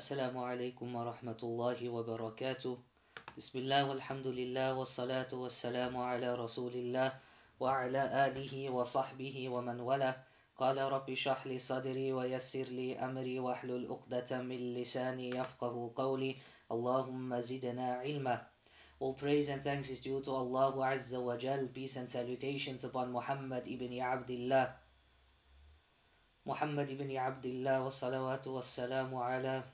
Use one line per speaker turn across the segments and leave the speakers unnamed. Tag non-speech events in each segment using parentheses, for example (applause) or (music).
السلام عليكم ورحمة الله وبركاته بسم الله والحمد لله والصلاة والسلام على رسول الله وعلى آله وصحبه ومن والاه قال رب اشرح لي صدري ويسر لي أمري واحلل عقدة من لساني يفقه قولي اللهم زدنا علما All praise and thanks is due to Allah Azza wa Jal. Peace and salutations upon Muhammad ibn Abdullah. Muhammad ibn Abdullah wa salawatu wa salamu ala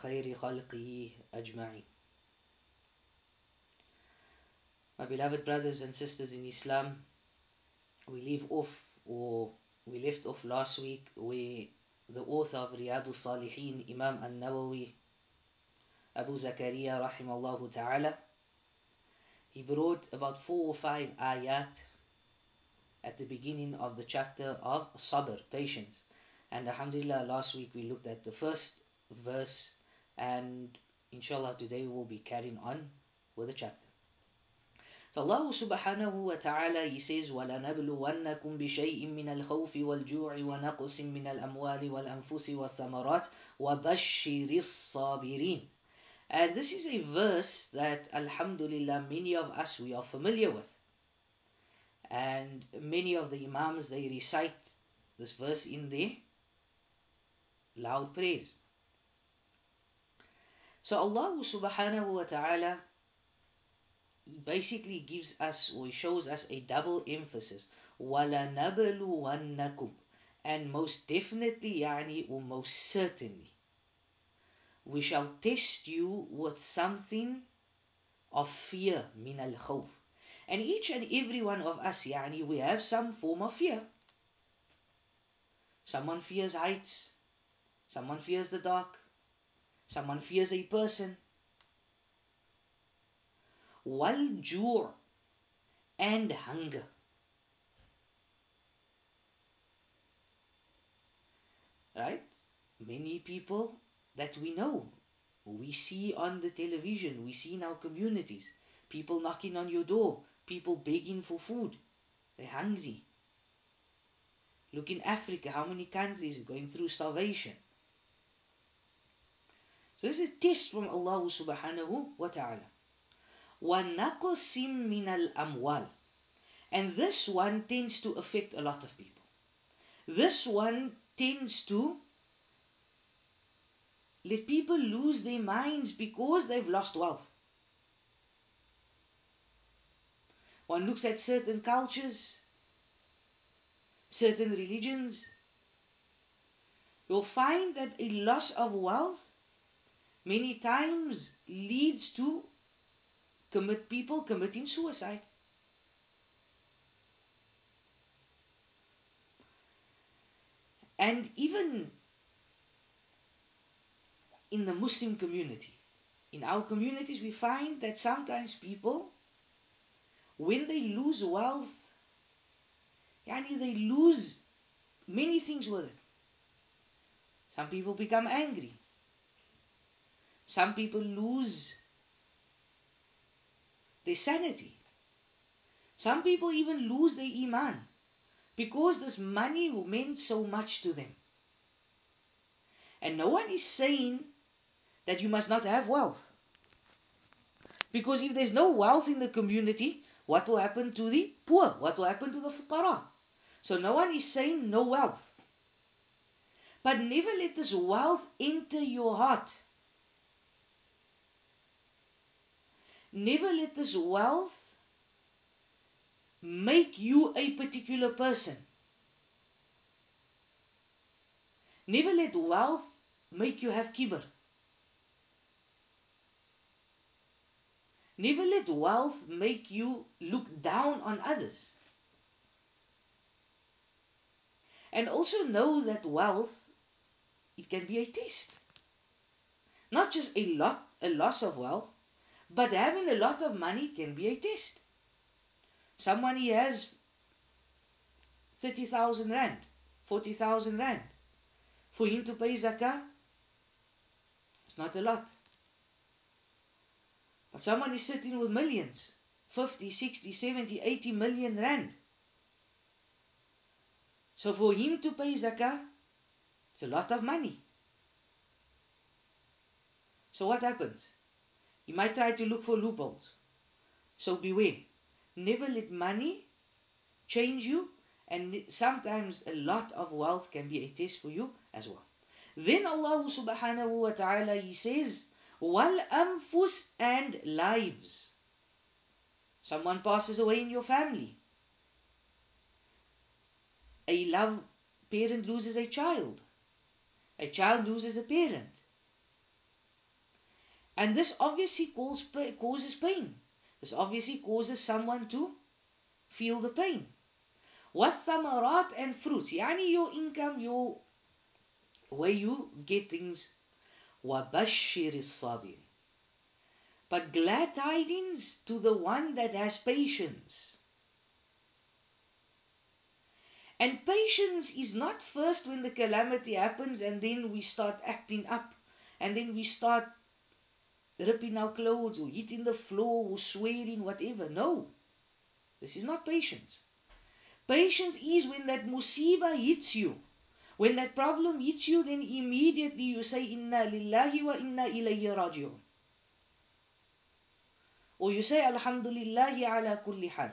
khayri khalqihi ajma'i. My beloved brothers and sisters in Islam, we leave off, or we left off last week where the author of Riyadus Salihin, Imam An-Nawawi, Abu Zakaria rahimallahu ta'ala, he brought about four or five ayat at the beginning of the chapter of sabr, patience. And alhamdulillah, last week we looked at the first verse and inshallah today we will be carrying on with the chapter. So Allah subhanahu wa ta'ala he says وَلَنَبْلُوَنَّكُمْ بِشَيْءٍ مِّنَ الْخَوْفِ وَالْجُوعِ وَنَقْصٍ مِّنَ الْأَمْوَالِ وَالْأَنفُسِ وَالثَّمَرَاتِ وَبَشِّرِ الصَّابِرِينَ and this is a verse that, Alhamdulillah, many of us we are familiar with. And many of the Imams they recite this verse in their loud praise. So Allah subhanahu wa ta'ala basically gives us or he shows us a double emphasis. وَلَنَبْلُوَنَّكُمْ And most definitely, yani, or most certainly we shall test you with something of fear min al khawf and each and every one of us yani we have some form of fear someone fears heights someone fears the dark someone fears a person wal ju' and hunger right many people that we know. We see on the television, we see in our communities, people knocking on your door, people begging for food. They're hungry. Look in Africa, how many countries are going through starvation. So this is a test from Allah subhanahu wa ta'ala. وَنَقْسِم مِّنَ الْأَمْوَالِ And this one tends to affect a lot of people. This one tends to let people lose their minds because they've lost wealth. One looks at certain cultures, certain religions, you'll find that a loss of wealth many times leads to commit people committing suicide. And even in the Muslim community. In our communities, we find that sometimes people, when they lose wealth, yani they lose many things with it. Some people become angry. Some people lose their sanity. Some people even lose their iman because this money meant so much to them. And no one is saying that you must not have wealth. Because if there's no wealth in the community, what will happen to the poor? What will happen to the fuqara? So no one is saying no wealth. But never let this wealth enter your heart. Never let this wealth make you a particular person. Never let wealth make you have kibr. Never let wealth make you look down on others. And also know that wealth, it can be a test. Not just a lot, a loss of wealth, but having a lot of money can be a test. Someone he has 30,000 rand, 40,000 rand. For him to pay zakah, it's not a lot. But someone is sitting with millions 50, 60, 70, 80 million rand. So for him to pay zakah, it's a lot of money. So what happens? He might try to look for loopholes. So beware. Never let money change you, and sometimes a lot of wealth can be a test for you as well. Then Allah subhanahu wa ta'ala He says, Wal anfus and lives. Someone passes away in your family. A love parent loses a child. A child loses a parent. And this obviously causes pain. This obviously causes someone to feel the pain. والثمرات and fruits يعني your income your way you get things وبشر الصابرين but glad tidings to the one that has patience and patience is not first when the calamity happens and then we start acting up and then we start ripping our clothes or hitting the floor or swearing whatever no this is not patience Patience is when that musiba hits you. When that problem hits you, then immediately you say, Inna lillahi wa inna ilayhi raji'un. Or you say, Alhamdulillahi ala kulli hal.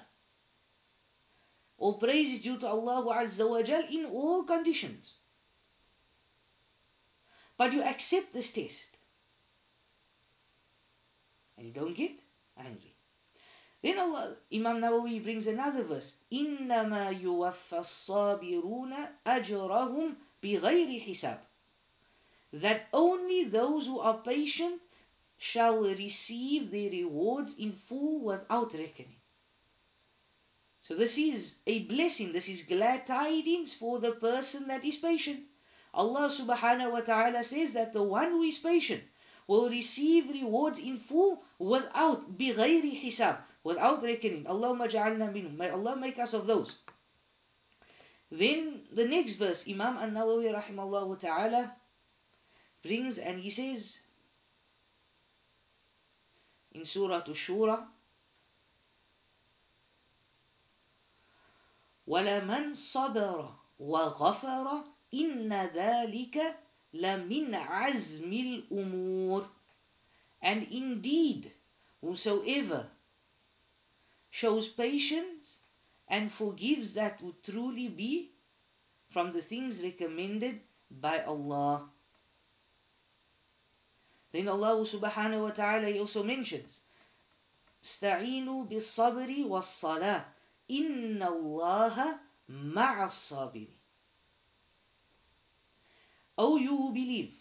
Or praise is due to Allah Azza wa Jal in all conditions. But you accept this test And you don't get angry. Then Allah, Imam Nawawi brings another verse. إِنَّمَا يُوَفَّ الصَّابِرُونَ أَجْرَهُمْ بِغَيْرِ حِسَابٍ That only those who are patient shall receive their rewards in full without reckoning. So this is a blessing. This is glad tidings for the person that is patient. Allah subhanahu wa ta'ala says that the one who is patient will receive rewards in full without بغير حساب without reckoning. Allahumma ja'alna minhum. May Allah make us of those. Then the next verse, Imam An-Nawawi rahimahullah ta'ala brings and he says in Surah Ash-Shura ولمن صبر وغفر إن ذلك لَمِنْ عَزْمِ الْأُمُورِ And indeed, whosoever shows patience and forgives that would truly be from the things recommended by Allah. Then Allah subhanahu wa ta'ala also mentions, استعينوا بالصبر والصلاة إن الله مع الصابرين O you who believe,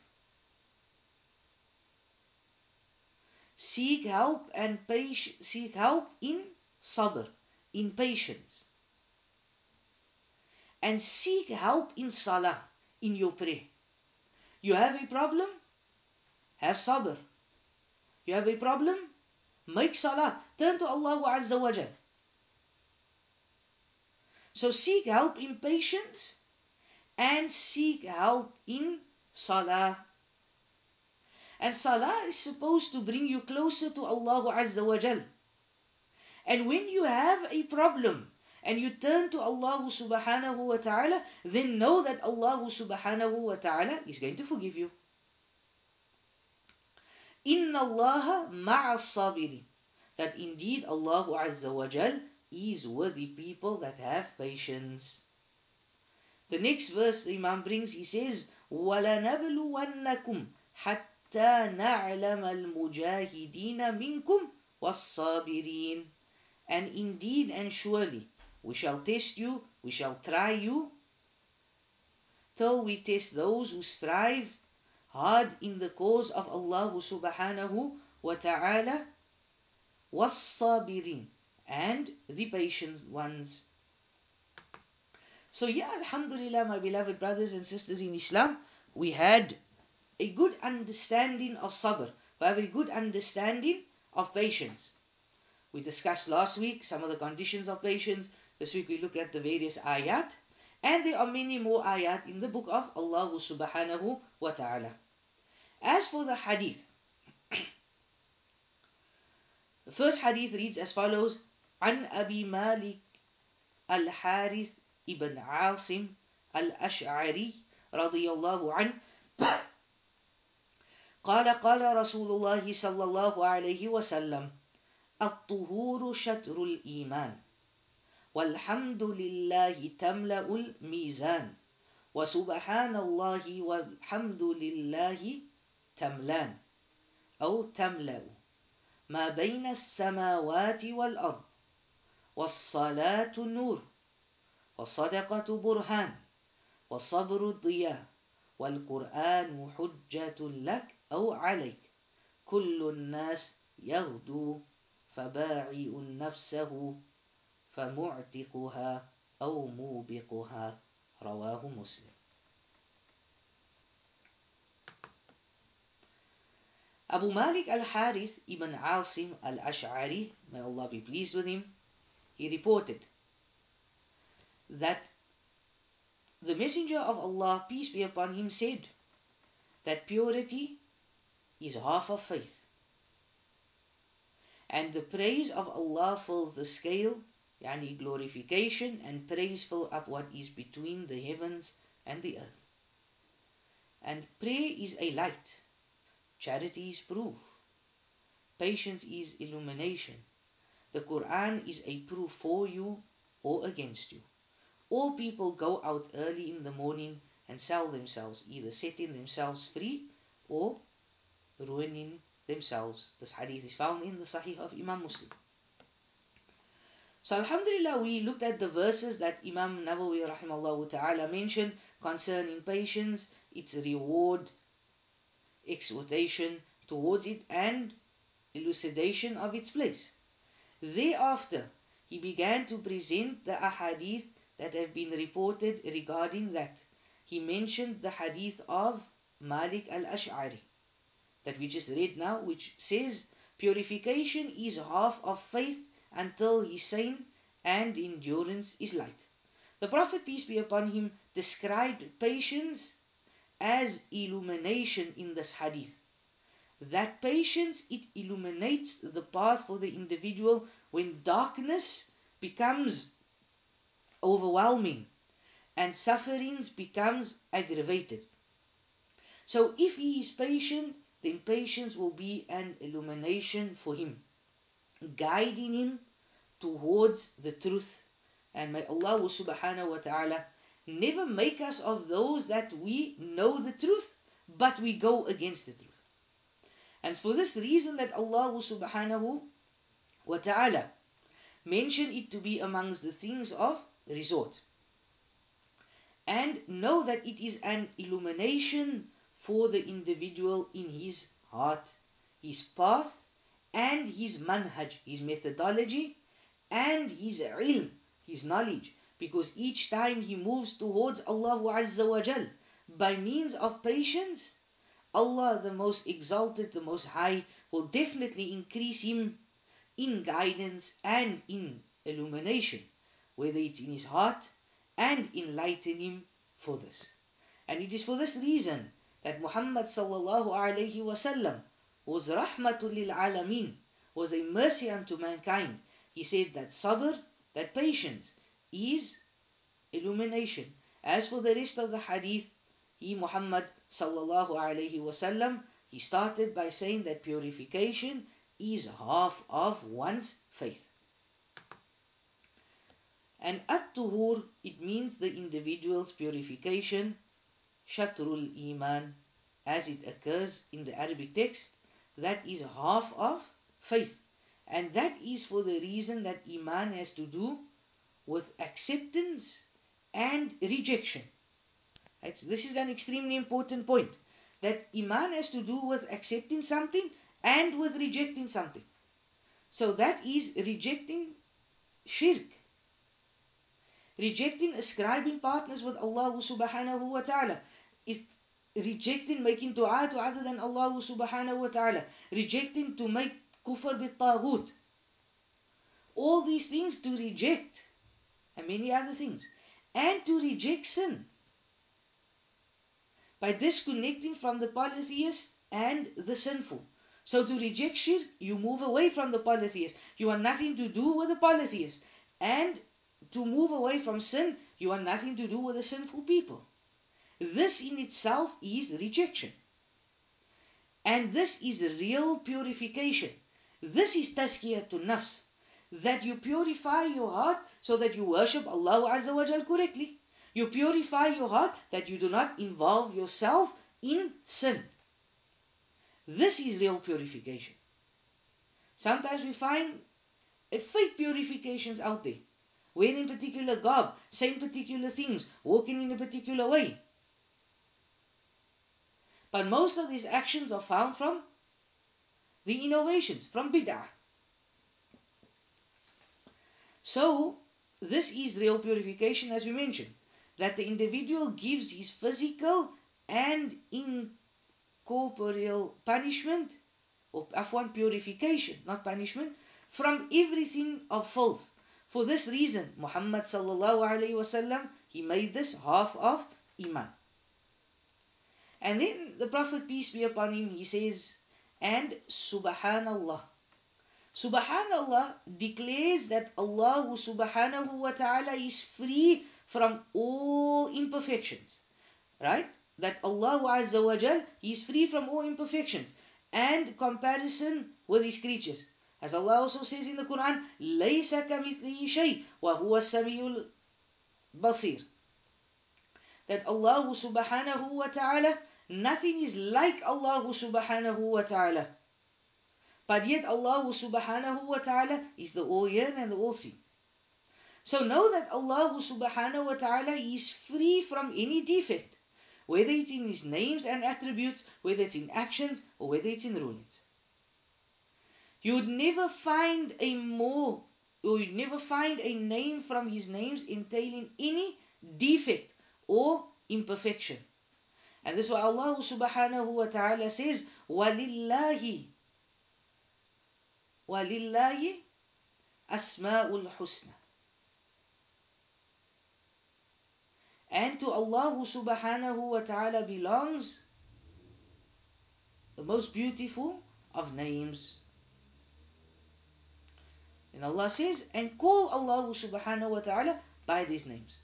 seek help and patience, seek help in sabr, in patience. And seek help in salah, in your prayer. You have a problem? Have sabr. You have a problem? Make salah. Turn to Allah Azza wa Jal. So seek help in patience and seek help in salah. And salah is supposed to bring you closer to Allah Azza wa Jal. And when you have a problem and you turn to Allah subhanahu wa ta'ala, then know that Allah subhanahu wa ta'ala is going to forgive you. Inna Allah ma'a sabiri. That indeed Allah Azza wa Jal is with the people that have patience. The next verse the Imam brings, he says, وَلَنَبْلُوَنَّكُمْ حَتَّى نَعْلَمَ الْمُجَاهِدِينَ مِنْكُمْ وَالصَّابِرِينَ And indeed and surely, we shall test you, we shall try you, till we test those who strive hard in the cause of Allah subhanahu wa ta'ala, وَالصَّابِرِينَ And the patient ones. So yeah, Alhamdulillah, my beloved brothers and sisters in Islam, we had a good understanding of sabr. We have a good understanding of patience. We discussed last week some of the conditions of patience. This week we look at the various ayat. And there are many more ayat in the book of Allah subhanahu wa ta'ala. As for the hadith, (coughs) the first hadith reads as follows عن أبي مالك الحارث ابن عاصم الأشعري رضي الله عنه. قال قال رسول الله صلى الله عليه وسلم الطهور شطر الإيمان والحمد لله تملأ الميزان وسبحان الله والحمد لله تملان أو تملأ ما بين السماوات والأرض والصلاة نور. والصدقة برهان والصبر ضياء والقرآن حجة لك أو عليك. كل الناس يغدو فباعئ نفسه فمعتقها أو موبقها. رواه مسلم. Abu Malik al-Harith ibn Asim al-Ash'ari, may Allah be pleased with him, he reported that the Messenger of Allah, peace be upon him, said that purity is half of faith. And the praise of Allah fills the scale, yani glorification and praise fill up what is between the heavens and the earth. And prayer is a light, charity is proof, patience is illumination, the Quran is a proof for you or against you. All people go out early in the morning and sell themselves, either setting themselves free or ruining themselves. This hadith is found in the Sahih of Imam Muslim. So Alhamdulillah, we looked at the verses that Imam Nawawi rahimahullah ta'ala mentioned concerning patience, its reward, exhortation towards it, and elucidation of its place. Thereafter, he began to present the ahadith that have been reported regarding that. He mentioned the hadith of Malik al-Ash'ari, that we just read now, which says, Purification is half of faith until he's sane, and endurance is light. The Prophet, peace be upon him, described patience as illumination in this hadith. That patience, it illuminates the path for the individual when darkness becomes overwhelming and sufferings becomes aggravated. So if he is patient, then patience will be an illumination for him, guiding him towards the truth. And may Allah subhanahu wa ta'ala never make us of those that we know the truth, but we go against the truth. And for this reason that Allah subhanahu wa ta'ala mentioned it to be amongst the things of resort. And know that it is an illumination for the individual in his heart, his path, and his manhaj, his methodology, and his ilm, his knowledge. Because each time he moves towards Allah Azza wa Jal by means of patience, Allah the most exalted, the most high, will definitely increase him in guidance and in illumination, whether it's in his heart, and enlighten him for this. And it is for this reason that Muhammad sallallahu alayhi wasallam was rahmatul lil alameen, was a mercy unto mankind. He said that sabr, that patience, is illumination. As for the rest of the hadith, he Muhammad sallallahu alayhi wasallam, he started by saying that purification is half of one's faith. And at-tuhur, it means the individual's purification, shatrul iman, as it occurs in the Arabic text, that is half of faith. And that is for the reason that iman has to do with acceptance and rejection. Right? So this is an extremely important point. That iman has to do with accepting something and with rejecting something. So that is rejecting shirk. Rejecting ascribing partners with Allah subhanahu wa ta'ala. Is rejecting making dua to other than Allah subhanahu wa ta'ala. Rejecting to make kufr bit taghut. All these things to reject. And many other things. And to reject sin. By disconnecting from the polytheist and the sinful. So to reject shirk, you move away from the polytheist. You want nothing to do with the polytheist. And to move away from sin, you want nothing to do with the sinful people. This in itself is rejection. And this is real purification. This is tazkiyatun nafs. That you purify your heart so that you worship Allah Azza wa Jal correctly. You purify your heart that you do not involve yourself in sin. This is real purification. Sometimes we find fake purifications out there. Wearing particular garb, saying particular things, walking in a particular way. But most of these actions are found from the innovations, from bid'ah. So, this is real purification as we mentioned, that the individual gives his physical and incorporeal punishment, or afwan purification, not punishment, from everything of filth. For this reason, Muhammad sallallahu alaihi wasallam, he made this half of iman. And then the Prophet, peace be upon him, he says, and Subhanallah. Subhanallah declares that Allah subhanahu wa ta'ala is free from all imperfections. Right? That Allah Azza wa Jal, He is free from all imperfections and comparison with His creatures. As Allah also says in the Quran, لَيْسَ كَمِثْلِهِ شَيْءٍ وَهُوَ السَّمِيعُ الْبَصِيرُ That Allah subhanahu wa ta'ala, nothing is like Allah subhanahu wa ta'ala. But yet Allah subhanahu wa ta'ala is the all-hearing and the all-seeing. So know that Allah subhanahu wa ta'ala is free from any defect, whether it's in His names and attributes, whether it's in actions, or whether it's in rulings. You would never find a more, or you'd never find a name from His names entailing any defect or imperfection. And this is why Allah subhanahu wa ta'ala says, وَلِلَّهِ وَلِلَّهِ أَسْمَاءُ الْحُسْنَى And to Allah subhanahu wa ta'ala belongs the most beautiful of names. And Allah says, and call Allah subhanahu wa ta'ala by these names.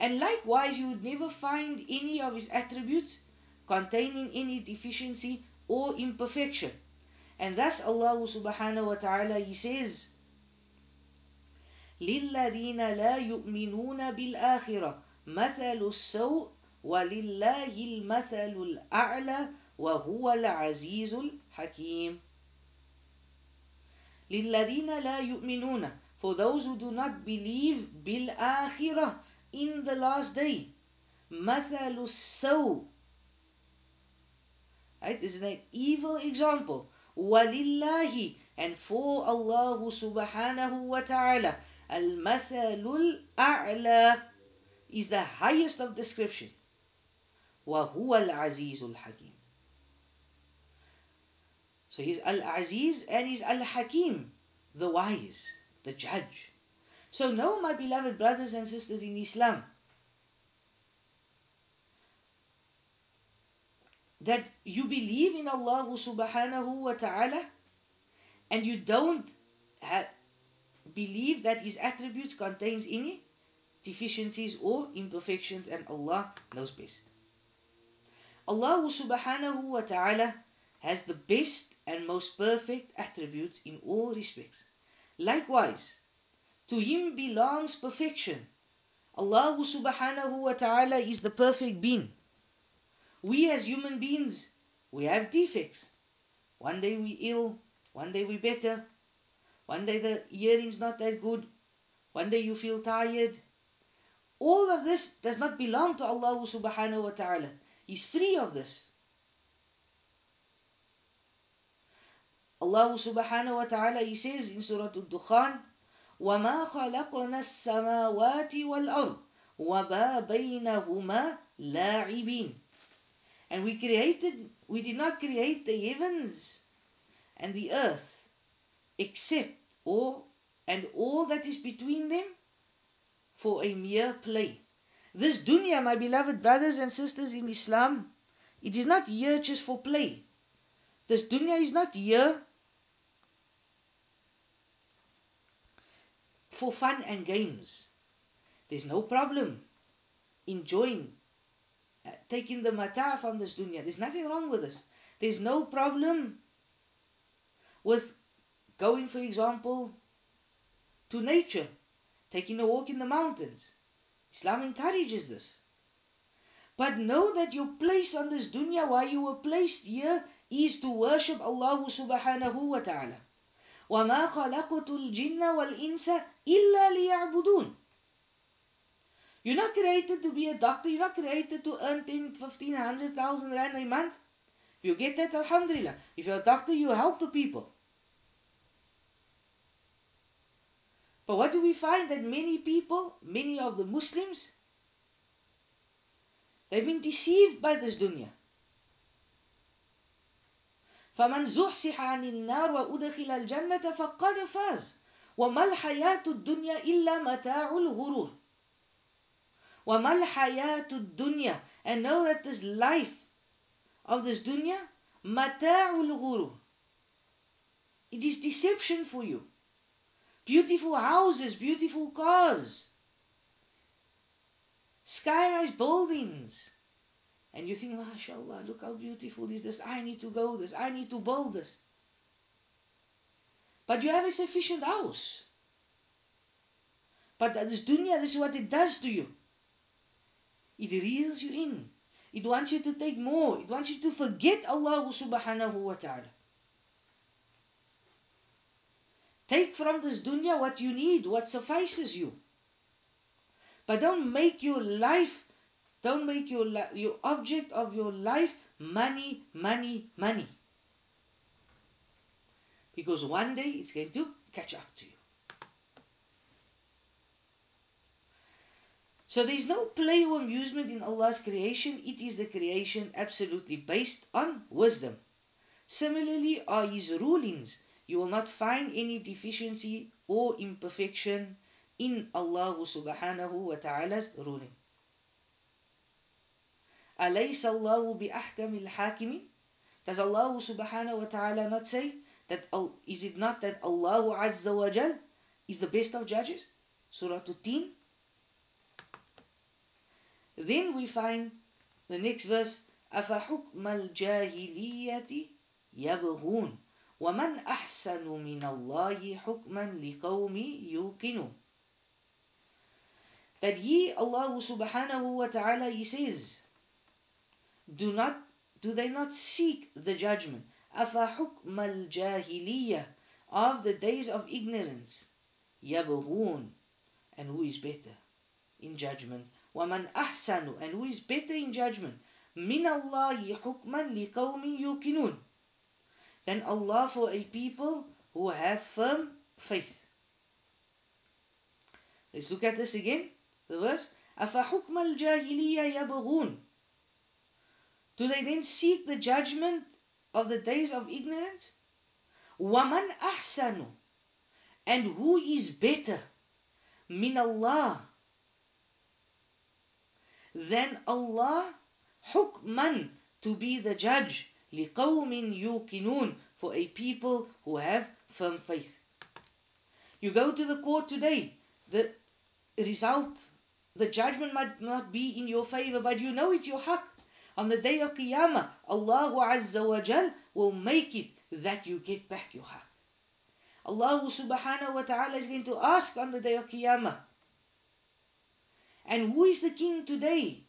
And likewise, you would never find any of His attributes containing any deficiency or imperfection. And thus Allah subhanahu wa ta'ala, He says, لِلَّذِينَ لَا يُؤْمِنُونَ بِالْآخِرَةِ مَثَلُ السَّوْءِ وَلِلَّهِ الْمَثَلُ الْأَعْلَى وَهُوَ الْعَزِيزُ الْحَكِيمُ لِلَّذِينَ لَا يُؤْمِنُونَ For those who do not believe بِالْآخِرَةِ in the last day. مَثَلُ السَّوْءِ Right? This is an evil example. وَلِلَّهِ And for Allah subhanahu wa ta'ala Al-Mathalul A'la is the highest of description. وَهُوَ الْعَزِيزُ الْحَكِيمُ So he's Al-Aziz and he's Al-Hakim, the wise, the judge. So know, my beloved brothers and sisters in Islam, that you believe in Allah subhanahu wa ta'ala and you don't ha- believe that His attributes contains any deficiencies or imperfections and Allah knows best. Allah subhanahu wa ta'ala has the best and most perfect attributes in all respects. Likewise, to Him belongs perfection. Allah subhanahu wa ta'ala is the perfect being. We as human beings, we have defects. One day we ill, one day we better. One day the hearing's not that good. One day you feel tired. All of this does not belong to Allah subhanahu wa ta'ala. He's free of this. Allah subhanahu wa ta'ala, He says in Surah Al-Dukhan, وَمَا خَلَقْنَا السَّمَاوَاتِ وَالْأَرْضِ وَمَا بَيْنَهُمَا لَاعِبِينَ And we created, we did not create the heavens and the earth except or and all that is between them for a mere play. This dunya, my beloved brothers and sisters in Islam, it is not here just for play. This dunya is not here for fun and games. There's no problem enjoying, uh, taking the mata from this dunya. There's nothing wrong with this. There's no problem with going, for example, to nature, taking a walk in the mountains. Islam encourages this. But know that your place on this dunya, why you were placed here, is to worship Allah subhanahu wa ta'ala. وَمَا خَلَقْتُ الْجِنَّ وَالْإِنسَ إِلَّا لِيَعْبُدُونَ You're not created to be a doctor, you're not created to earn 10, 15, 100,000 rand a month. If you get that, alhamdulillah. If you're a doctor, you help the people. But what do we find? That many people, many of the Muslims, they've been deceived by this dunya. فمن زحزح عن النار وأدخل الجنة فقد فاز وما الحياة الدنيا إلا متاع الغرور وما الحياة الدنيا and know that this life of this dunya متاع الغرور it is deception for you beautiful houses beautiful cars skyrise buildings and you think, mashallah, look how beautiful is this. I need to go this. I need to build this. But you have a sufficient house. But this dunya, this is what it does to you. It reels you in. It wants you to take more. It wants you to forget Allah subhanahu wa ta'ala. Take from this dunya what you need, what suffices you. But don't make your life don't make your, your object of your life money, money, money Because one day it's going to catch up to you. So there's no play or amusement in Allah's creation. It is the creation absolutely based on wisdom. Similarly are His rulings. You will not find any deficiency or imperfection in Allah subhanahu wa ta'ala's ruling. أليس الله بأحكم الحاكمين Does Allah subhanahu wa ta'ala not say that is it not that Allah azza wa jal is the best of judges? Surah Tin. Then we find the next verse أفحكم الجاهلية يبغون ومن أحسن من الله حكما لقوم يوقنون That he, Allah subhanahu wa ta'ala, he says do not do they not seek the judgment أفحكم الجاهلية of the days of ignorance يبغون and who is better in judgment ومن أحسن and who is better in judgment من الله حكما لقوم يوقنون than Allah for a people who have firm faith let's look at this again the verse أفحكم الجاهلية يبغون do they then seek the judgment of the days of ignorance? وَمَنْ أَحْسَنُ And who is better? Min Allah than Allah hukman to be the judge لِقَوْمٍ يُوقِنُونَ for a people who have firm faith. You go to the court today, the result, the judgment might not be in your favor, but you know it's your haq. On the day of Qiyamah, Allah Azza wa Jal will make it that you get back your haq. Allah subhanahu wa ta'ala is going to ask on the day of Qiyamah. And who is the king today?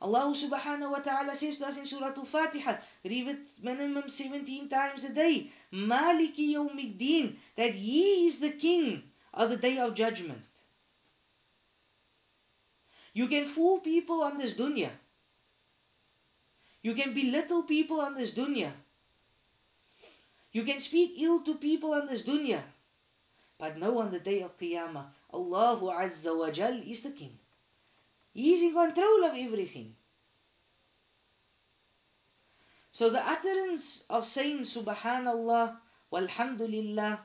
Allah subhanahu wa ta'ala says to us in Surah Al-Fatiha, read it minimum 17 times a day, Maliki yawmiddin, that He is the king of the day of judgment. You can fool people on this dunya. You can belittle people on this dunya. You can speak ill to people on this dunya. But no, on the day of Qiyamah, Allahu Azza wa Jal is the king. He is in control of everything. So the utterance of saying Subhanallah, Walhamdulillah,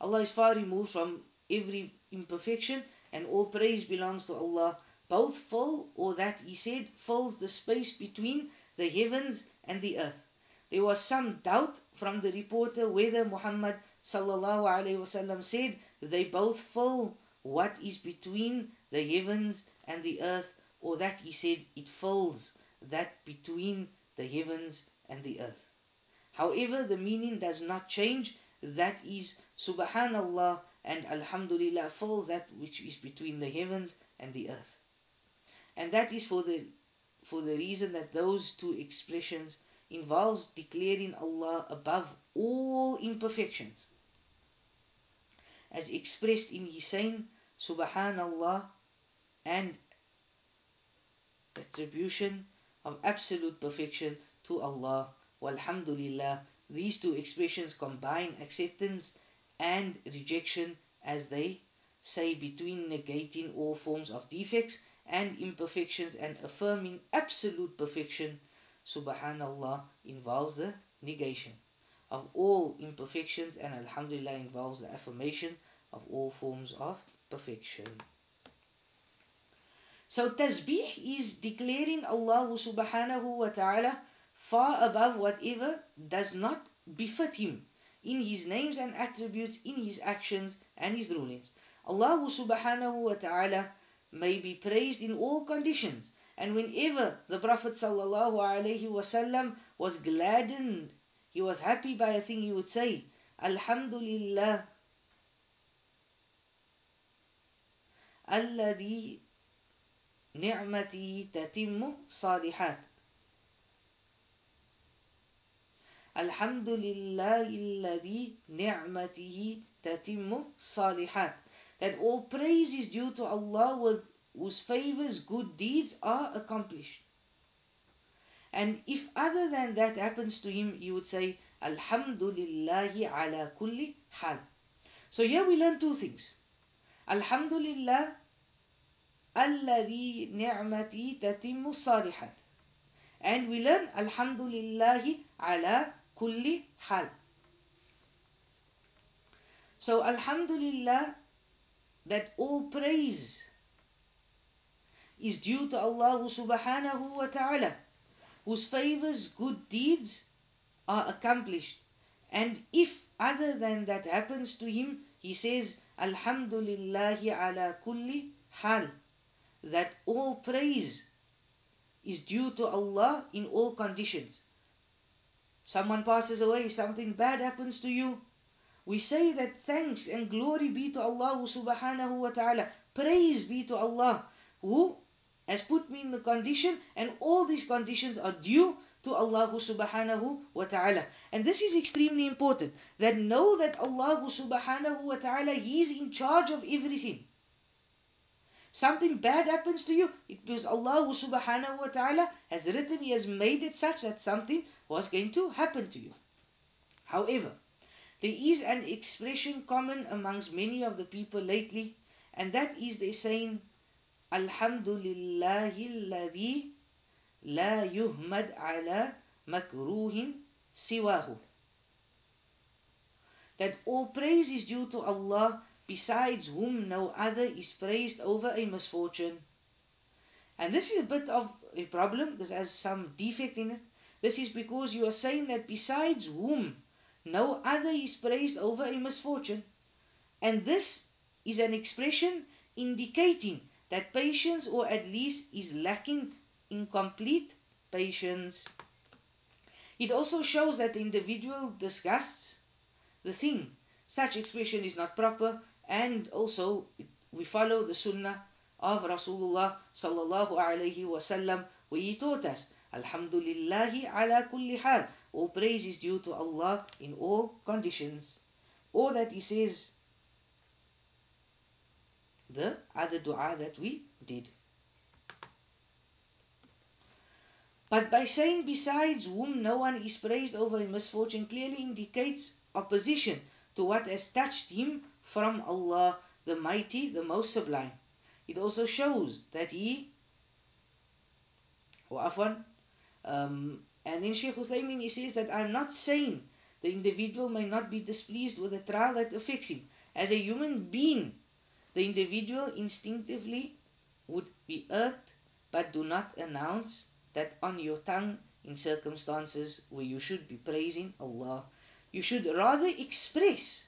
Allah is far removed from every imperfection and all praise belongs to Allah. Both full, or that He said, fills the space between the heavens and the earth. There was some doubt from the reporter whether Muhammad sallallahu alaihi wasallam said they both fill what is between the heavens and the earth, or that he said it fills that between the heavens and the earth. However, the meaning does not change. That is Subhanallah and Alhamdulillah falls that which is between the heavens and the earth. And that is for the for the reason that those two expressions involves declaring Allah above all imperfections. As expressed in his saying, Subhanallah and attribution of absolute perfection to Allah. Walhamdulillah. These two expressions combine acceptance and rejection as they say between negating all forms of defects and imperfections and affirming absolute perfection. Subhanallah involves the negation of all imperfections and Alhamdulillah involves the affirmation of all forms of perfection. So tasbih is declaring Allah subhanahu wa ta'ala far above whatever does not befit him in his names and attributes, in his actions and his rulings. Allah subhanahu wa ta'ala may be praised in all conditions. And whenever the Prophet sallallahu alaihi wasallam was gladdened, he was happy by a thing, he would say, Alhamdulillah, الذي نعمته تتم صالحات الحمد لله الذي نعمته تتم صالحات that all praise is due to Allah with whose favors good deeds are accomplished. And if other than that happens to him, you would say, Alhamdulillahi ala kulli hal. So here we learn two things. Alhamdulillah, alladhi ni'mati tatimmu salihat. And we learn Alhamdulillahi ala kulli hal. So Alhamdulillah, that all praise is due to Allah subhanahu wa ta'ala, whose favors good deeds are accomplished. And if other than that happens to him, he says, Alhamdulillahi ala kulli hal, that all praise is due to Allah in all conditions. Someone passes away, something bad happens to you, we say that thanks and glory be to Allah subhanahu wa ta'ala. Praise be to Allah who has put me in the condition and all these conditions are due to Allah subhanahu wa ta'ala. And this is extremely important that know that Allah subhanahu wa ta'ala He is in charge of everything. Something bad happens to you, it because Allah subhanahu wa ta'ala has written, He has made it such that something was going to happen to you. However, there is an expression common amongst many of the people lately, and that is they saying, Alhamdulillahi alladhi la yuhmad ala makruhin siwahu. That all praise is due to Allah, besides whom no other is praised over a misfortune. And this is a bit of a problem, this has some defect in it. This is because you are saying that besides whom no other is praised over a misfortune. And this is an expression indicating that patience, or at least is lacking in complete patience. It also shows that the individual disgusts the thing. Such expression is not proper, and also we follow the sunnah of Rasulullah sallallahu alaihi wasallam, where he taught us Alhamdulillahi ala kulli hal. All praise is due to Allah in all conditions. Or that He says the other dua that we did. But by saying besides whom no one is praised over a misfortune clearly indicates opposition to what has touched him from Allah, the Mighty, the Most Sublime. It also shows that he, or Afwan, um, and in Sheikh Uthaymeen he says that I'm not saying the individual may not be displeased with a trial that affects him. As a human being, the individual instinctively would be irked, but do not announce that on your tongue in circumstances where you should be praising Allah. You should rather express,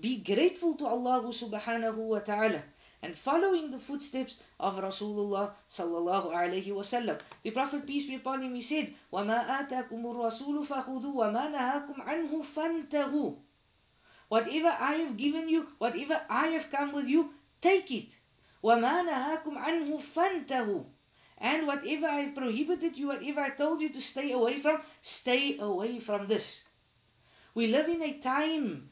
be grateful to Allah subhanahu wa ta'ala, and following the footsteps of Rasulullah sallallahu alaihi wasallam. The Prophet peace be upon him he said, وَمَا آتَاكُمُ الرَّسُولُ فَخُذُوا وَمَا نَهَاكُمْ عَنْهُ فَانْتَهُوا Whatever I have given you, whatever I have come with you, take it. وَمَا نَهَاكُمْ عَنْهُ فَانْتَهُوا And whatever I have prohibited you, whatever I told you to stay away from, stay away from this. We live in a time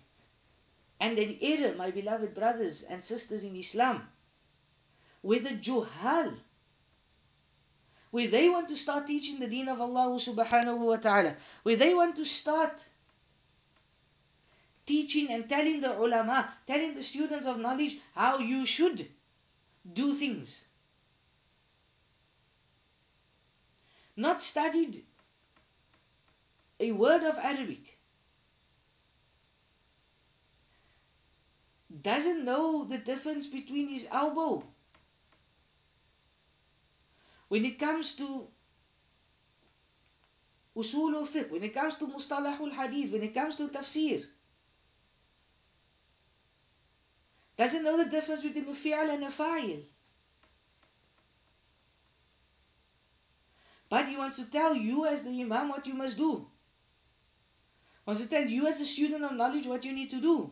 and an era, my beloved brothers and sisters in Islam, where the juhal, where they want to start teaching the deen of Allah subhanahu wa ta'ala, where they want to start teaching and telling the ulama, telling the students of knowledge how you should do things. Not studied a word of Arabic. Doesn't know the difference between his elbow. When it comes to usul al-fiqh, when it comes to mustalah al-hadith, when it comes to tafsir, doesn't know the difference between the fi'al and the fa'il. But he wants to tell you as the imam what you must do. Wants to tell you as a student of knowledge what you need to do.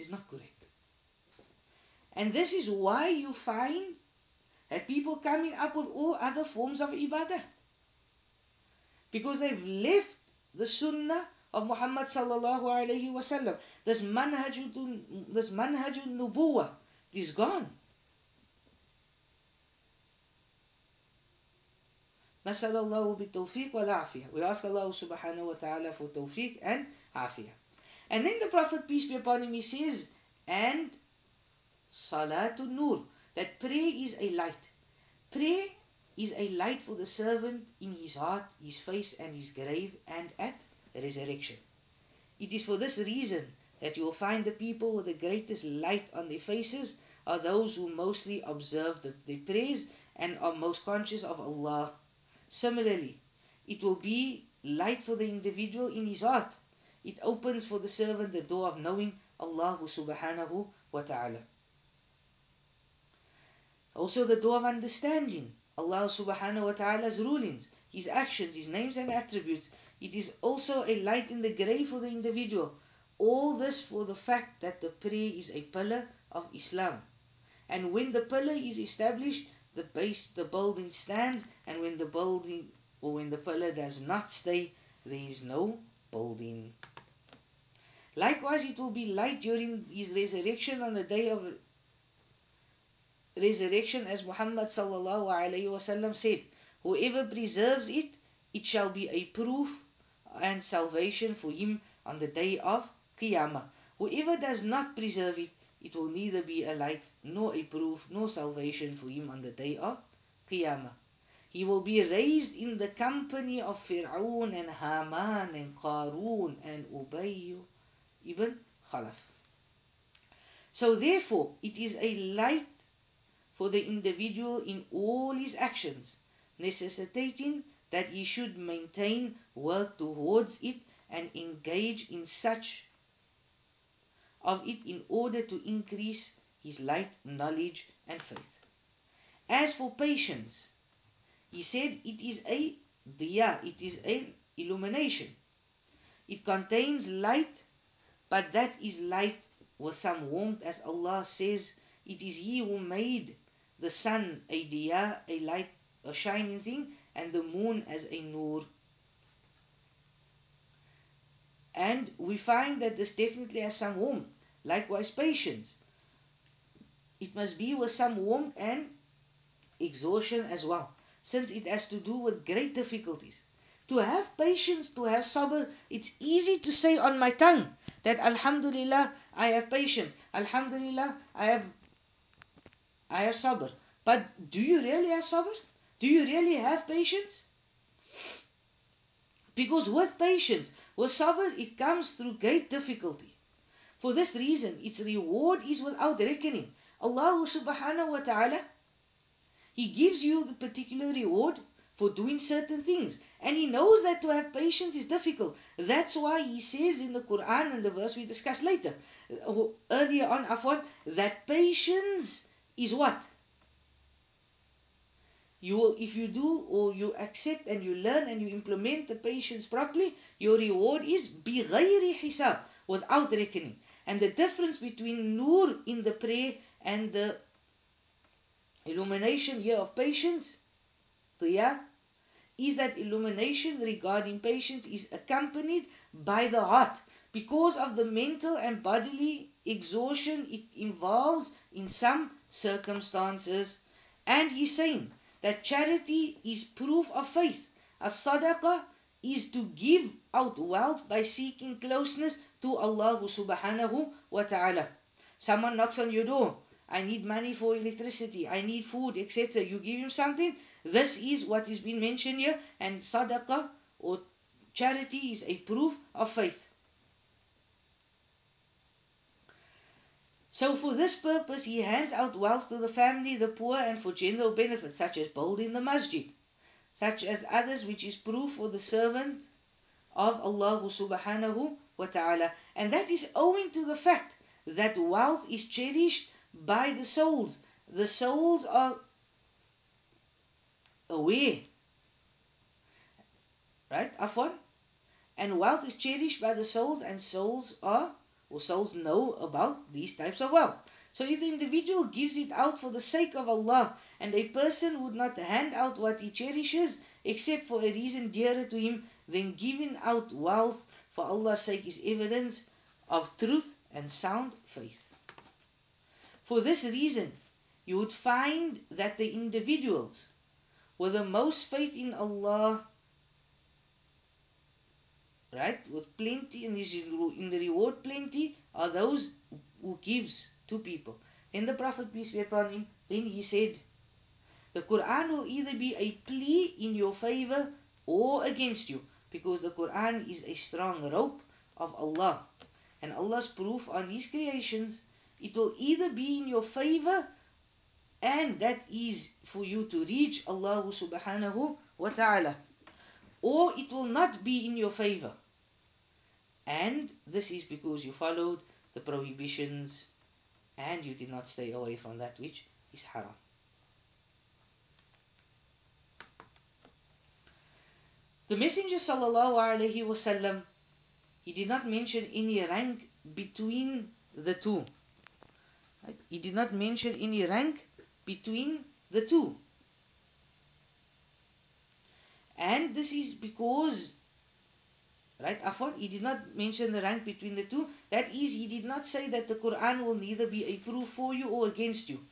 This is not correct. And this is why you find that people coming up with all other forms of ibadah. Because they've left the sunnah of Muhammad sallallahu alayhi wasallam. This manhajul, this manhajul nubuwa is gone. نسأل الله بالتوفيق والعافية. We ask Allah subhanahu wa ta'ala for tawfiq and afiyah. And then the Prophet, peace be upon him, he says, and salatul nur, that prayer is a light. Prayer is a light for the servant in his heart, his face, and his grave, and at resurrection. It is for this reason that you will find the people with the greatest light on their faces are those who mostly observe the, the prayers and are most conscious of Allah. Similarly, it will be light for the individual in his heart. It opens for the servant the door of knowing Allah subhanahu wa ta'ala. Also the door of understanding Allah subhanahu wa ta'ala's rulings, His actions, His names and attributes. It is also a light in the grave for the individual. All this for the fact that the prayer is a pillar of Islam. And when the pillar is established, the base, the building stands, and when the building or when the pillar does not stay, there is no building. Likewise, it will be light during his resurrection on the day of resurrection, as Muhammad sallallahu alaihi wasallam said, "Whoever preserves it, it shall be a proof and salvation for him on the day of Qiyamah. Whoever does not preserve it, it will neither be a light nor a proof nor salvation for him on the day of Qiyamah. He will be raised in the company of Fir'aun and Haman and Qarun and Ubay ibn Khalaf. So therefore, it is a light for the individual in all his actions, necessitating that he should maintain, work towards it, and engage in such of it in order to increase his light, knowledge, and faith. As for patience, he said it is a diya, it is an illumination. It contains light, but that is light with some warmth, as Allah says, it is He who made the sun a diya, a light, a shining thing, and the moon as a nur. And we find that this definitely has some warmth. Likewise, patience. It must be with some warmth and exhaustion as well, since it has to do with great difficulties. To have patience, to have sabr, it's easy to say on my tongue that Alhamdulillah, I have patience. Alhamdulillah, I have I have sabr. But do you really have sabr? Do you really have patience? Because with patience, with sabr, it comes through great difficulty. For this reason, its reward is without reckoning. Allah subhanahu wa ta'ala, He gives you the particular reward for doing certain things. And he knows that to have patience is difficult. That's why he says in the Quran and the verse we discussed later, uh, earlier on, Afwan, that patience is what? You will, if you do or you accept and you learn and you implement the patience properly, your reward is بغير hisab, without reckoning. And the difference between nur in the prayer and the illumination here of patience, yeah, is that illumination regarding patience is accompanied by the heart because of the mental and bodily exhaustion it involves in some circumstances. And he's saying that charity is proof of faith. A sadaqah is to give out wealth by seeking closeness to Allah subhanahu wa ta'ala. Someone knocks on your door. I need money for electricity. I need food, etc. You give him something. This is what is being mentioned here. And sadaqah or charity is a proof of faith. So for this purpose, he hands out wealth to the family, the poor, and for general benefits, such as building the masjid, such as others, which is proof for the servant of Allah subhanahu wa ta'ala. And that is owing to the fact that wealth is cherished by the souls. The souls are away. Right, Afwan? And wealth is cherished by the souls, and souls are or souls know about these types of wealth. So if the individual gives it out for the sake of Allah, and a person would not hand out what he cherishes except for a reason dearer to him, then giving out wealth for Allah's sake is evidence of truth and sound faith. For this reason, you would find that the individuals with the most faith in Allah right with plenty and in the reward plenty are those who gives to people. Then the prophet peace be upon him then he said the quran will either be a plea in your favor or against you because the quran is a strong rope of allah and allah's proof on his creations it will either be in your favor and that is for you to reach allah subhanahu wa ta'ala or it will not be in your favor and this is because you followed the prohibitions and you did not stay away from that which is haram. The Messenger sallallahu alaihi wasallam he did not mention any rank between the two. Right? He did not mention any rank between the two. And this is because Right? Afwan, he did not mention the rank between the two. That is, he did not say that the Quran will neither be a proof for you or against you.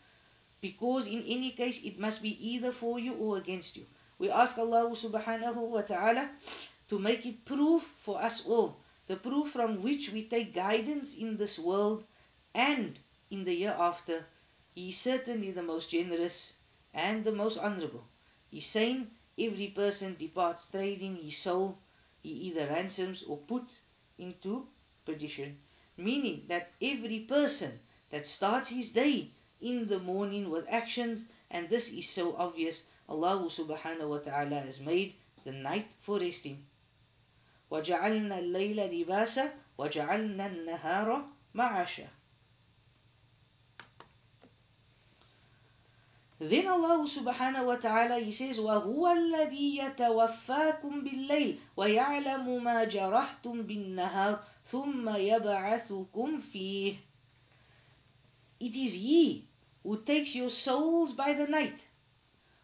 Because in any case, it must be either for you or against you. We ask Allah subhanahu wa ta'ala to make it proof for us all. The proof from which we take guidance in this world and in the year after. He is certainly the most generous and the most honorable. He's saying every person departs trading his soul he either ransoms or puts into perdition. Meaning that every person that starts his day in the morning with actions, and this is so obvious, Allah subhanahu wa ta'ala has made the night for resting. وَجَعَلْنَا اللَّيْلَ لِبَاسًا وَجَعَلْنَا النَّهَارَ مَعَاشًا Then Allah subhanahu wa ta'ala he says وَهُوَ الَّذِي يَتَوَفَّاكُمْ بِاللَّيْلِ وَيَعْلَمُ مَا جَرَحْتُمْ بِالنَّهَارِ ثُمَّ يَبْعَثُكُمْ فِيهِ It is He who takes your souls by the night.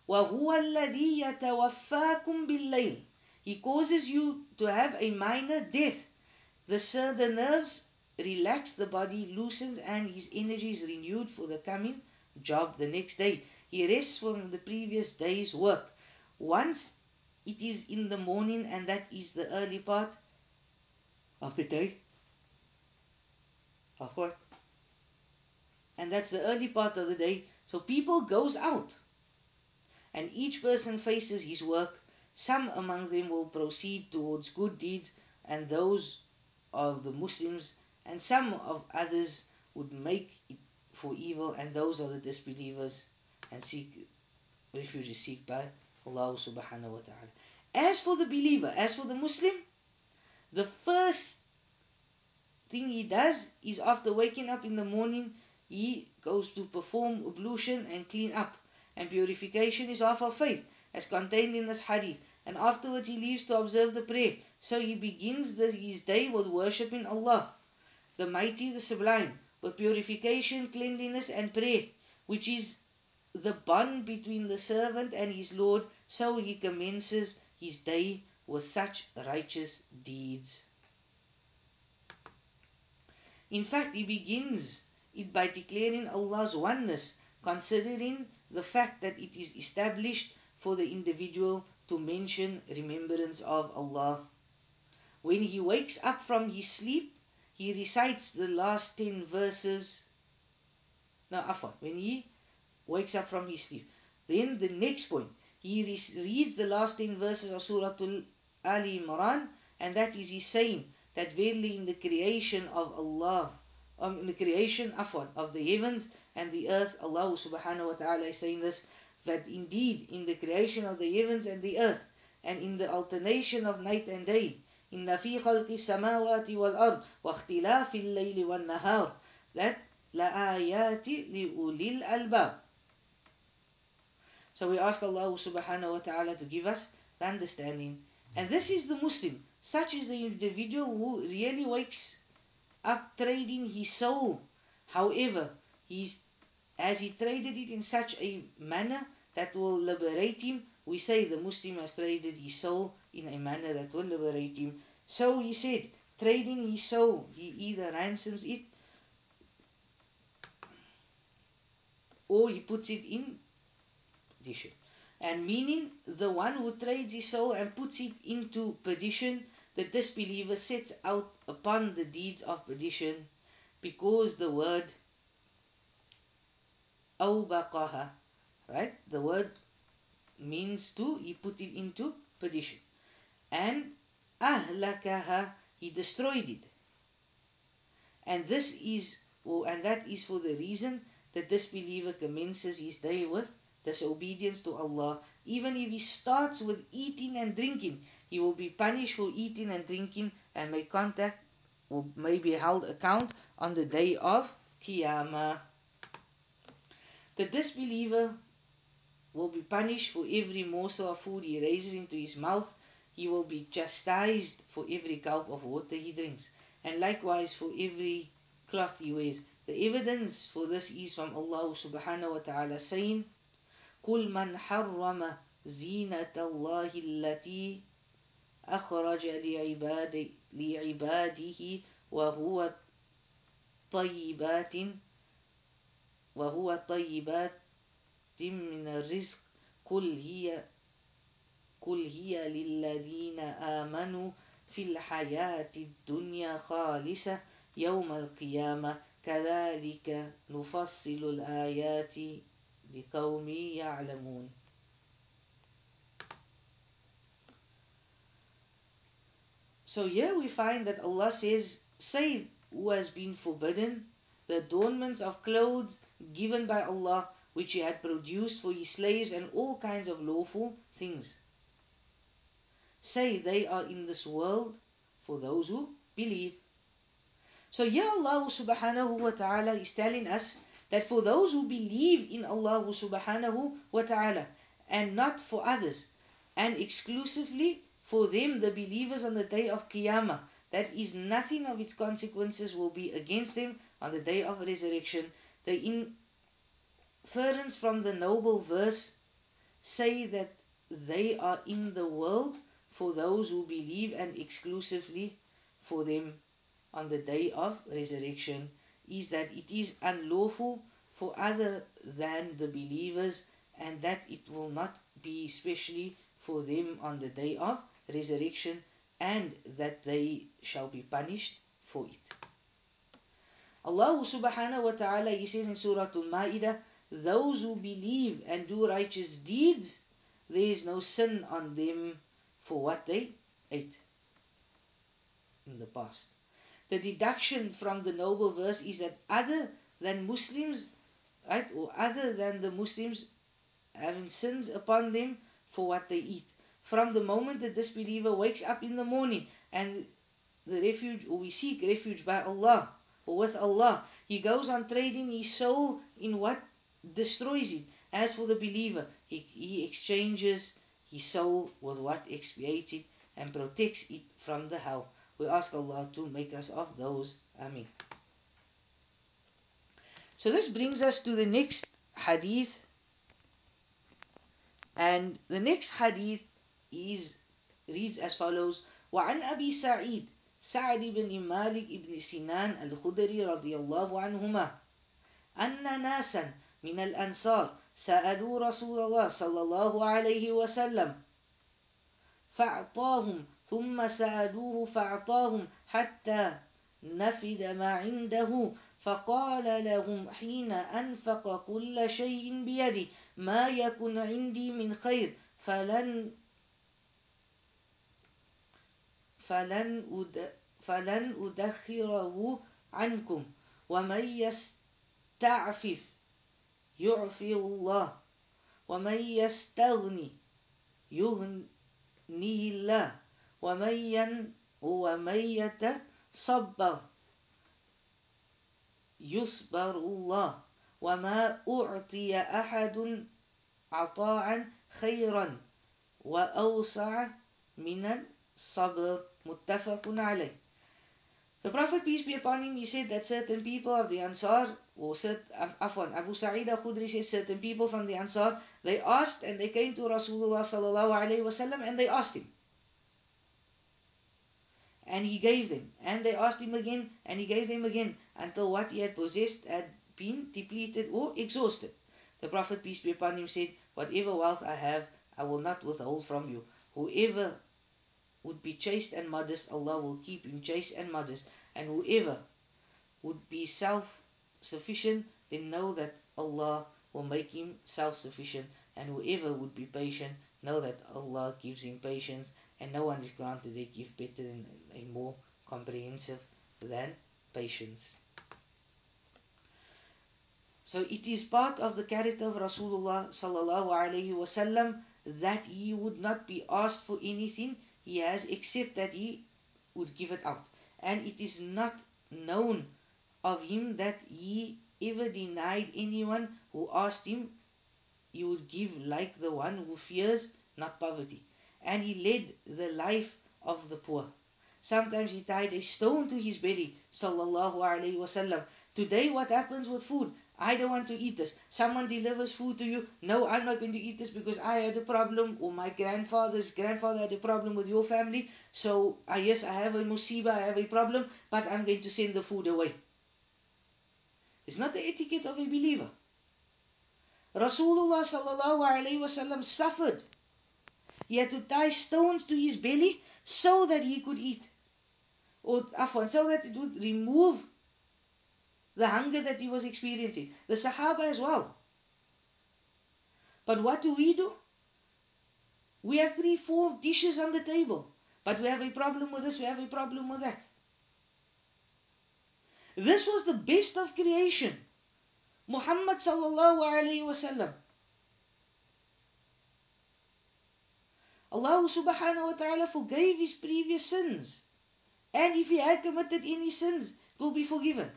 وَهُوَ الَّذِي يَتَوَفَّاكُمْ بِاللَّيْلِ He causes you to have a minor death. The, the nerves relax, the body loosens, and his energy is renewed for the coming job the next day. He rests from the previous day's work. Once it is in the morning, and that is the early part of the day. Of what? And that's the early part of the day. So people goes out. And each person faces his work. Some among them will proceed towards good deeds, and those of the Muslims, and some of others would make it for evil, and those are the disbelievers and seek refuge seek by Allah subhanahu wa ta'ala. As for the believer, as for the Muslim, the first thing he does is after waking up in the morning, he goes to perform ablution and clean up. And purification is half of faith, as contained in this hadith. And afterwards he leaves to observe the prayer. So he begins the, his day with worshipping Allah, the mighty, the sublime, with purification, cleanliness, and prayer, which is the bond between the servant and his Lord. So he commences his day with such righteous deeds. In fact, he begins it by declaring Allah's oneness, considering the fact that it is established for the individual to mention remembrance of Allah. When he wakes up from his sleep, he recites the last 10 verses. No, afwan, when he wakes up from his sleep. Then the next point, he reads the last 10 verses of Surah Al Imran, and that is he saying that verily in the creation of Allah, um, in the creation afwan, of the heavens and the earth, Allah subhanahu wa ta'ala is saying this, that indeed in the creation of the heavens and the earth, and in the alternation of night and day, إن في خلق السماوات والأرض واختلاف الليل والنهار that لآيات لأولي الألباب so we ask Allah subhanahu wa ta'ala to give us the understanding. And this is the Muslim. Such is the individual who really wakes up trading his soul. However, he's as he traded it in such a manner that will liberate him, we say the Muslim has traded his soul in a manner that will liberate him. So he said, trading his soul, he either ransoms it or he puts it in perdition. And meaning the one who trades his soul and puts it into perdition, the disbeliever sets out upon the deeds of perdition because the word awbaqaha, right? The word means to, he put it into perdition. And ahlakaha, he destroyed it. And this is, or, and that is for the reason that disbeliever commences his day with disobedience to Allah. Even if he starts with eating and drinking, he will be punished for eating and drinking and may contact or may be held account on the day of Qiyamah. The disbeliever will be punished for every morsel of food he raises into his mouth. He will be chastised for every gulp of water he drinks, and likewise for every cloth he wears. The evidence for this is from Allah subhanahu wa ta'ala saying, قل من حرم زينة الله التي أخرج لعباد لعباده وهو طيبات وهو طيبات من الرزق. قل هي قل هي للذين آمنوا في الحياة الدنيا خالصة يوم القيامة. كذلك نفصل الآيات لقوم يعلمون So here we find that Allah says, Say who has been forbidden the adornments of clothes given by Allah which He had produced for His slaves and all kinds of lawful things. Say they are in this world for those who believe. So here Allah subhanahu wa ta'ala is telling us that for those who believe in Allah subhanahu wa ta'ala and not for others and exclusively for them the believers on the day of Qiyamah that is nothing of its consequences will be against them on the day of resurrection. The inference from the noble verse say that they are in the world for those who believe and exclusively for them on the day of resurrection is that it is unlawful for other than the believers and that it will not be especially for them on the day of resurrection and that they shall be punished for it. Allah subhanahu wa ta'ala he says in Surah Al-Ma'idah those who believe and do righteous deeds there is no sin on them for what they ate in the past. The deduction from the noble verse is that other than Muslims, right, or other than the Muslims having sins upon them for what they eat. From the moment the disbeliever wakes up in the morning and the refuge, or we seek refuge by Allah, or with Allah, he goes on trading his soul in what destroys it. As for the believer, he, he exchanges his soul with what expiates it and protects it from the hell. We ask Allah to make us of those. Ameen. So this brings us to the next hadith. And the next hadith is reads as follows وعن أبي سعيد سعد بن مالك بن سنان الخدري رضي الله عنهما أن ناسا من الأنصار سألوا رسول الله صلى الله عليه وسلم فأعطاهم ثم سألوه فأعطاهم حتى نفد ما عنده فقال لهم حين أنفق كل شيء بيدي ما يكن عندي من خير فلن فلن فلن أدخره عنكم ومن يستعفف يعفي الله ومن يستغني يغنيه الله. ومن ين ومن يتصبر يصبر الله. وما أعطي أحد عطاء خيرا وأوسع من الصبر. متفق عليه. The Prophet, peace be upon him, he said that certain people of the Ansar, or certain, Afwan, Abu Sa'id al-Khudri says certain people from the Ansar, they asked and they came to Rasulullah sallallahu alayhi wasallam and they asked him. And he gave them. And they asked him again and he gave them again until what he had possessed had been depleted or exhausted. The Prophet, peace be upon him, said, Whatever wealth I have, I will not withhold from you. Whoever would be chaste and modest, Allah will keep him chaste and modest. And whoever would be self sufficient, then know that Allah will make him self sufficient. And whoever would be patient, know that Allah gives him patience. And no one is granted a gift better than a more comprehensive than patience. So it is part of the character of Rasulullah sallallahu alaihi wasallam that he would not be asked for anything he has except that he would give it out. And it is not known of him that he ever denied anyone who asked him, he would give like the one who fears not poverty. And he led the life of the poor. Sometimes he tied a stone to his belly, sallallahu alaihi wasallam. Today, what happens with food? I don't want to eat this. Someone delivers food to you. No, I'm not going to eat this because I had a problem, or my grandfather's grandfather had a problem with your family. So, uh, yes, I have a musiba, I have a problem, but I'm going to send the food away. It's not the etiquette of a believer. Rasulullah sallallahu wasallam suffered. He had to tie stones to his belly so that he could eat. Or afwan, so that it would remove the hunger that he was experiencing. The Sahaba as well. But what do we do? We have three, four dishes on the table. But we have a problem with this, we have a problem with that. This was the best of creation. Muhammad sallallahu alayhi wasallam. Allah subhanahu wa ta'ala forgave his previous sins. And if he had committed any sins, it will be forgiven.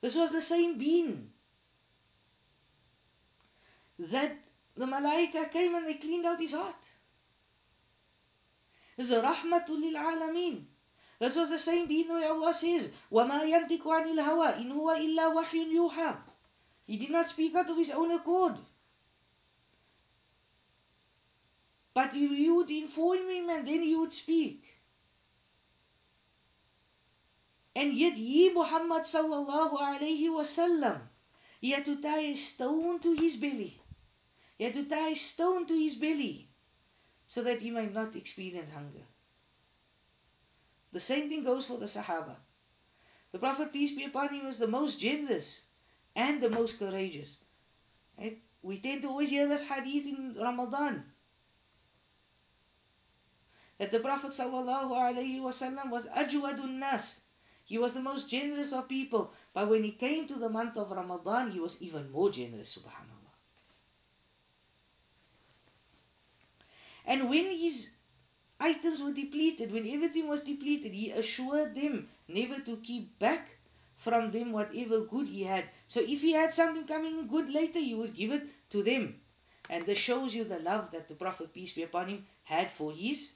This was the same being that the malaika came and they cleaned out his heart. This is rahmatul lil alameen. This was the same being where Allah says, وَمَا يَنْتِقُ عَنِ الْهَوَىٰ إِنْ هُوَ إِلَّا وَحْيٌ يُوحَىٰ He did not speak out of his own accord. But you would inform him and then he would speak. And yet he, Muhammad sallallahu alayhi wasallam, he had to tie a stone to his belly. He had to tie a stone to his belly so that he might not experience hunger. The same thing goes for the Sahaba. The Prophet, peace be upon him, was the most generous and the most courageous. Right? We tend to always hear this hadith in Ramadan. That the Prophet wasallam was ajwadun nas. He was the most generous of people. But when he came to the month of Ramadan, he was even more generous, subhanAllah. And when his items were depleted, when everything was depleted, he assured them never to keep back from them whatever good he had. So if he had something coming good later, he would give it to them. And this shows you the love that the Prophet, peace be upon him, had for his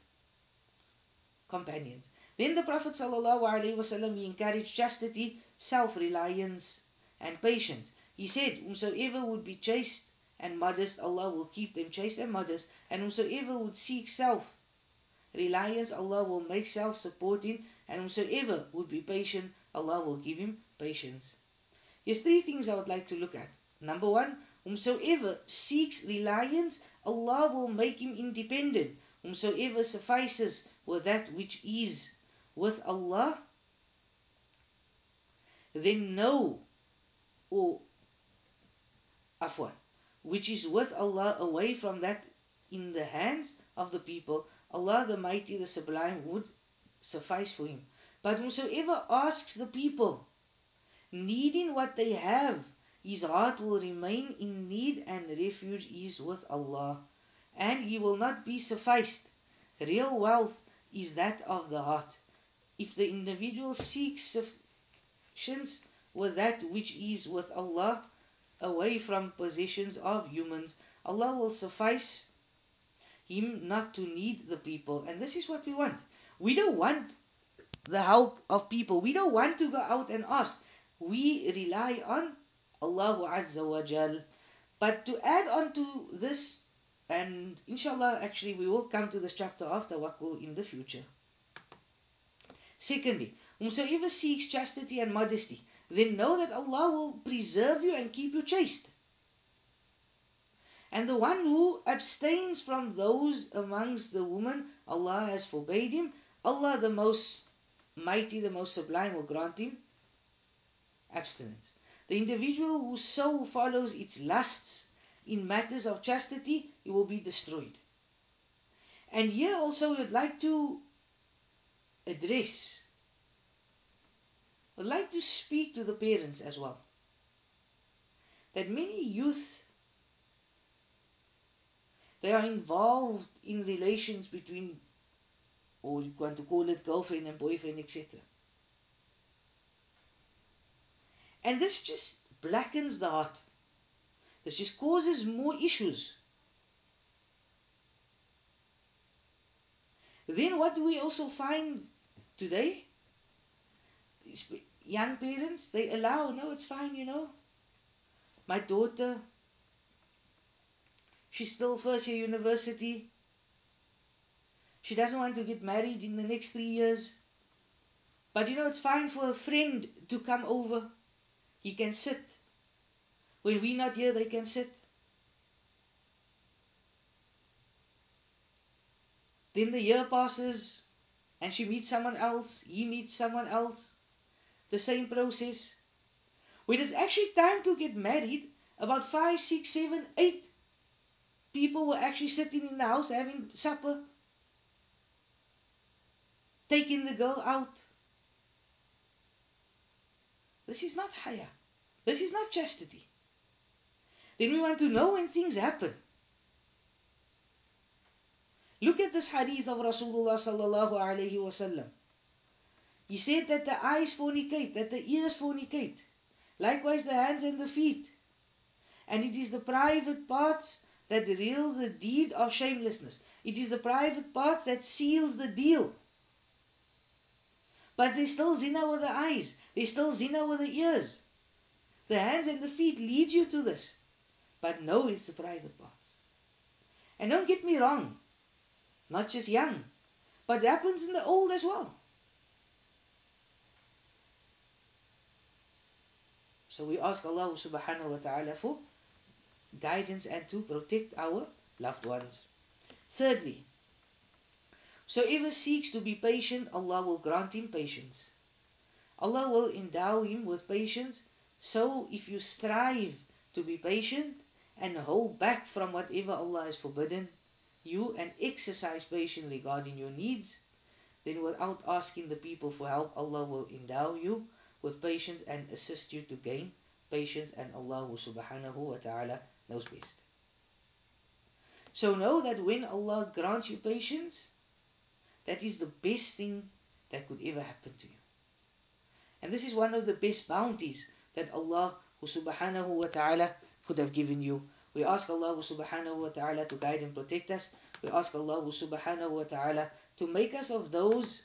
companions. Then the Prophet ﷺ, he encouraged chastity, self-reliance, and patience. He said, Whosoever would be chaste and modest, Allah will keep them chaste and modest. And whosoever would seek self reliance, Allah will make self supporting. And whosoever would be patient, Allah will give him patience. Here's three things I would like to look at. Number one, whomsoever seeks reliance, Allah will make him independent. Whomsoever suffices with that which is with Allah, then know, or afwan, which is with Allah away from that in the hands of the people, Allah the Mighty, the Sublime would suffice for him. But whosoever asks the people, needing what they have, his heart will remain in need and refuge is with Allah, and he will not be sufficed. Real wealth is that of the heart. If the individual seeks sufficiency with that which is with Allah, away from possessions of humans, Allah will suffice him not to need the people. And this is what we want. We don't want the help of people. We don't want to go out and ask. We rely on Allah Azza wa Jal. But to add on to this, and inshallah, actually, we will come to this chapter of tawakkul in the future. Secondly, whomsoever seeks chastity and modesty, then know that Allah will preserve you and keep you chaste. And the one who abstains from those amongst the women Allah has forbade him, Allah the most mighty, the most sublime will grant him abstinence. The individual whose soul follows its lusts in matters of chastity, he will be destroyed. And here also we would like to address, would like to speak to the parents as well. That many youth they are involved in relations between, or you want to call it girlfriend and boyfriend, etc. And this just blackens the heart. This just causes more issues. Then what do we also find today? These Young parents, they allow, no, it's fine, you know. My daughter, She's still first year university. She doesn't want to get married in the next three years. But you know, it's fine for a friend to come over. He can sit. When we're not here, they can sit. Then the year passes and she meets someone else. He meets someone else. The same process. When it's actually time to get married, about five, six, seven, eight people were actually sitting in the house having supper, taking the girl out. This is not haya. This is not chastity. Then we want to know when things happen. Look at this hadith of Rasulullah sallallahu alaihi wasallam. He said that the eyes fornicate, that the ears fornicate, likewise the hands and the feet. And it is the private parts that reveals the deed of shamelessness. It is the private parts that seals the deal. But there's still zina with the eyes. There's still zina with the ears. The hands and the feet lead you to this. But no, it's the private parts. And don't get me wrong. Not just young. But it happens in the old as well. So we ask Allah subhanahu wa ta'ala for guidance and to protect our loved ones. Thirdly, so whoever seeks to be patient, Allah will grant him patience. Allah will endow him with patience. So if you strive to be patient and hold back from whatever Allah has forbidden you and exercise patience regarding your needs, then without asking the people for help, Allah will endow you with patience and assist you to gain patience and Allah subhanahu wa ta'ala knows best. So know that when Allah grants you patience, that is the best thing that could ever happen to you. And this is one of the best bounties that Allah subhanahu wa ta'ala could have given you. We ask Allah subhanahu wa ta'ala to guide and protect us. We ask Allah subhanahu wa ta'ala to make us of those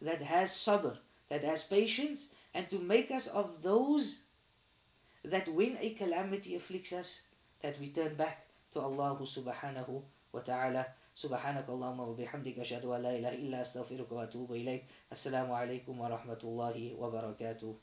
that has sabr, that has patience, and to make us of those that when a calamity afflicts us, that we turn back to Allah subhanahu wa ta'ala. سبحانك اللهم وبحمدك أشهد أن لا إله إلا أستغفرك وأتوب إليك السلام عليكم ورحمة الله وبركاته